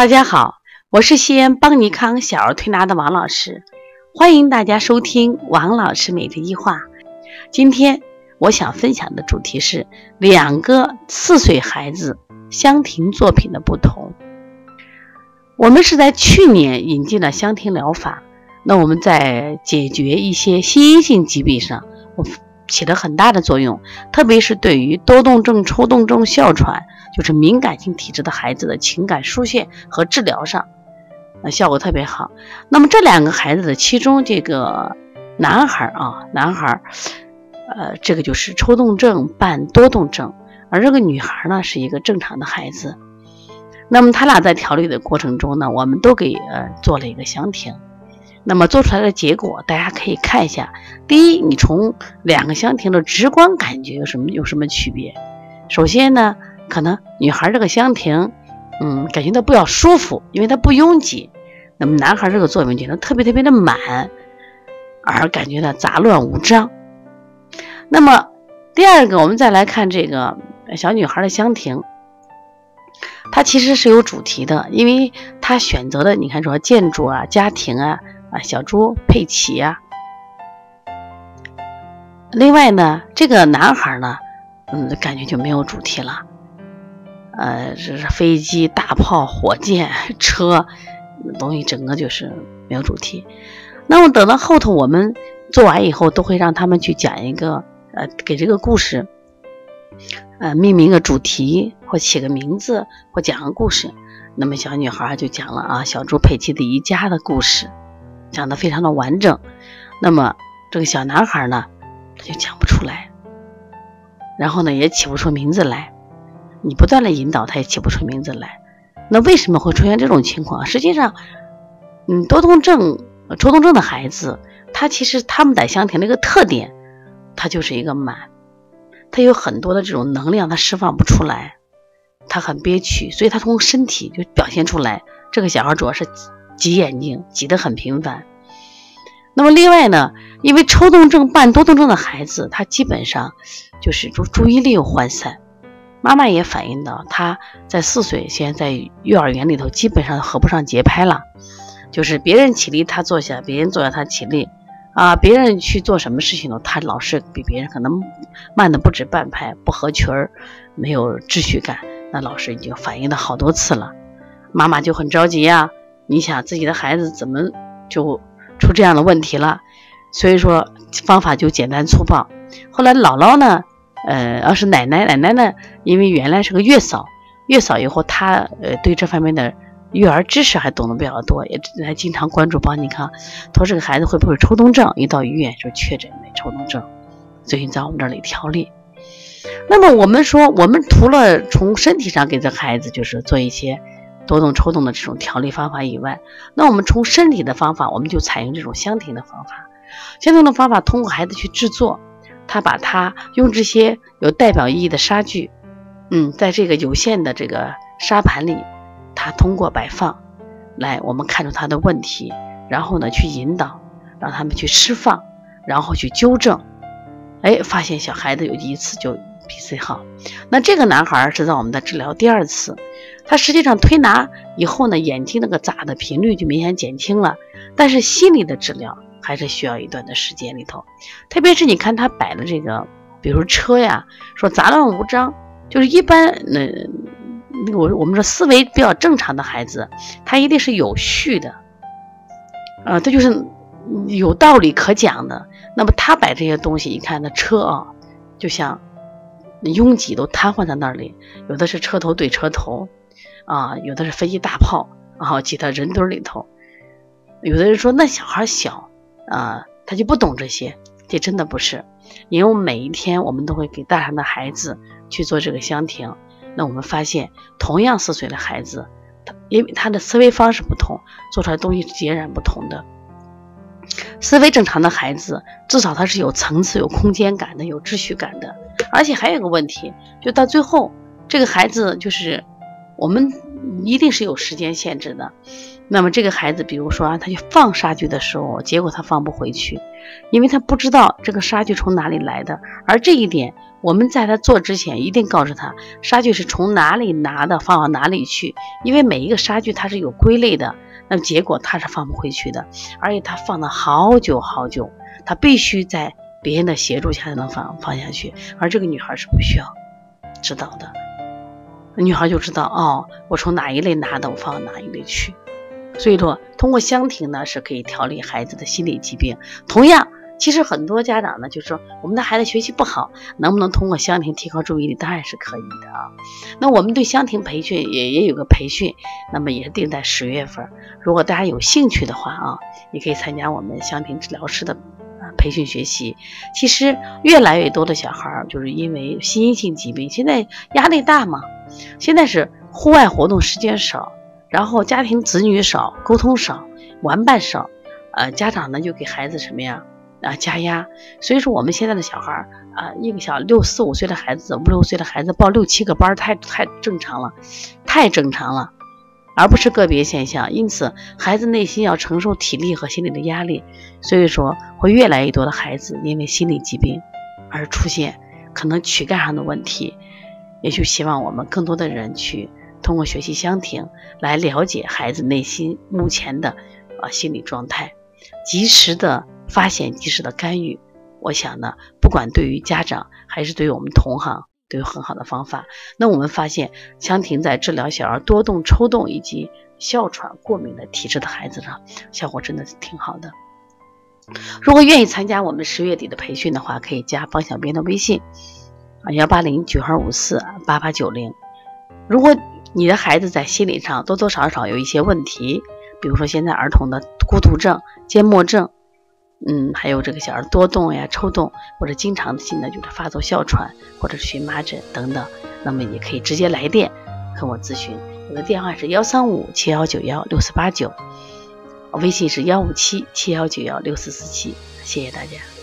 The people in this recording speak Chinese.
大家好，我是西安邦尼康小儿推拿的王老师，欢迎大家收听王老师每日一话。今天我想分享的主题是两个四岁孩子香庭作品的不同。我们是在去年引进了香庭疗法，那我们在解决一些心因性疾病上，我起了很大的作用，特别是对于多动症、抽动症、哮喘。就是敏感性体质的孩子的情感疏泄和治疗上，呃效果特别好。那么这两个孩子的其中这个男孩啊，男孩，呃，这个就是抽动症伴多动症，而这个女孩呢是一个正常的孩子。那么他俩在调理的过程中呢，我们都给呃做了一个详庭。那么做出来的结果大家可以看一下。第一，你从两个相庭的直观感觉有什么有什么区别？首先呢。可能女孩这个香庭，嗯，感觉到比较舒服，因为它不拥挤。那么男孩这个作品觉得特别特别的满，而感觉到杂乱无章。那么第二个，我们再来看这个小女孩的香庭，它其实是有主题的，因为她选择的，你看说建筑啊、家庭啊、啊小猪佩奇呀。另外呢，这个男孩呢，嗯，感觉就没有主题了。呃，这是飞机、大炮、火箭、车，东西整个就是没有主题。那么等到后头我们做完以后，都会让他们去讲一个，呃，给这个故事，呃，命名个主题或起个名字或讲个故事。那么小女孩就讲了啊，小猪佩奇的一家的故事，讲的非常的完整。那么这个小男孩呢，他就讲不出来，然后呢，也起不出名字来。你不断的引导，他也起不出名字来。那为什么会出现这种情况？实际上，嗯，多动症、抽动症的孩子，他其实他们在香庭的一个特点，他就是一个满，他有很多的这种能量，他释放不出来，他很憋屈，所以他从身体就表现出来。这个小孩主要是挤眼睛，挤得很频繁。那么另外呢，因为抽动症伴多动症的孩子，他基本上就是注注意力又涣散。妈妈也反映到，他在四岁，现在在幼儿园里头基本上合不上节拍了，就是别人起立他坐下，别人坐下他起立，啊，别人去做什么事情呢，他老是比别人可能慢的不止半拍，不合群儿，没有秩序感，那老师已经反映了好多次了，妈妈就很着急呀，你想自己的孩子怎么就出这样的问题了？所以说方法就简单粗暴。后来姥姥呢？呃，要是奶奶，奶奶呢？因为原来是个月嫂，月嫂以后她呃对这方面的育儿知识还懂得比较多，也还经常关注邦尼康。他说这个孩子会不会抽动症？一到医院就确诊为抽动症，最近在我们这里调理。那么我们说，我们除了从身体上给这孩子就是做一些多动抽动的这种调理方法以外，那我们从身体的方法，我们就采用这种香庭的方法。香庭的方法通过孩子去制作。他把它用这些有代表意义的沙具，嗯，在这个有限的这个沙盘里，他通过摆放来，我们看出他的问题，然后呢去引导，让他们去释放，然后去纠正。哎，发现小孩子有一次就比谁好。那这个男孩是在我们的治疗第二次，他实际上推拿以后呢，眼睛那个眨的频率就明显减轻了，但是心理的治疗。还是需要一段的时间里头，特别是你看他摆的这个，比如车呀，说杂乱无章，就是一般那那个我我们说思维比较正常的孩子，他一定是有序的，啊，这就是有道理可讲的。那么他摆这些东西，你看那车啊，就像拥挤都瘫痪在那里，有的是车头对车头，啊，有的是飞机大炮，然后挤到人堆里头，有的人说那小孩小。啊，他就不懂这些，这真的不是，因为我每一天我们都会给大人的孩子去做这个香庭，那我们发现，同样四岁的孩子，他因为他的思维方式不同，做出来东西是截然不同的。思维正常的孩子，至少他是有层次、有空间感的、有秩序感的，而且还有一个问题，就到最后，这个孩子就是我们一定是有时间限制的。那么这个孩子，比如说他去放杀具的时候，结果他放不回去，因为他不知道这个杀具从哪里来的。而这一点，我们在他做之前一定告诉他，杀具是从哪里拿的，放到哪里去。因为每一个杀具它是有归类的，那么结果他是放不回去的，而且他放了好久好久，他必须在别人的协助下才能放放下去。而这个女孩是不需要知道的，女孩就知道哦，我从哪一类拿的，我放到哪一类去。所以说，通过香庭呢，是可以调理孩子的心理疾病。同样，其实很多家长呢，就说我们的孩子学习不好，能不能通过香庭提高注意力？当然是可以的啊。那我们对香庭培训也也有个培训，那么也是定在十月份。如果大家有兴趣的话啊，也可以参加我们香庭治疗师的培训学习。其实越来越多的小孩就是因为心因性疾病，现在压力大嘛，现在是户外活动时间少。然后家庭子女少，沟通少，玩伴少，呃，家长呢就给孩子什么呀啊加压，所以说我们现在的小孩儿啊，一个小六四五岁的孩子，五六岁的孩子报六七个班，太太正常了，太正常了，而不是个别现象。因此，孩子内心要承受体力和心理的压力，所以说会越来越多的孩子因为心理疾病而出现可能躯干上的问题，也就希望我们更多的人去。通过学习香庭来了解孩子内心目前的啊心理状态，及时的发现，及时的干预。我想呢，不管对于家长还是对于我们同行，都有很好的方法。那我们发现香庭在治疗小儿多动、抽动以及哮喘、过敏的体质的孩子上，效果真的是挺好的。如果愿意参加我们十月底的培训的话，可以加方小编的微信啊幺八零九二五四八八九零。如果你的孩子在心理上多多少少有一些问题，比如说现在儿童的孤独症、缄默症，嗯，还有这个小儿多动呀、抽动，或者经常性的就是发作哮喘，或者是荨麻疹等等，那么也可以直接来电跟我咨询。我的电话是幺三五七幺九幺六四八九，微信是幺五七七幺九幺六四四七，谢谢大家。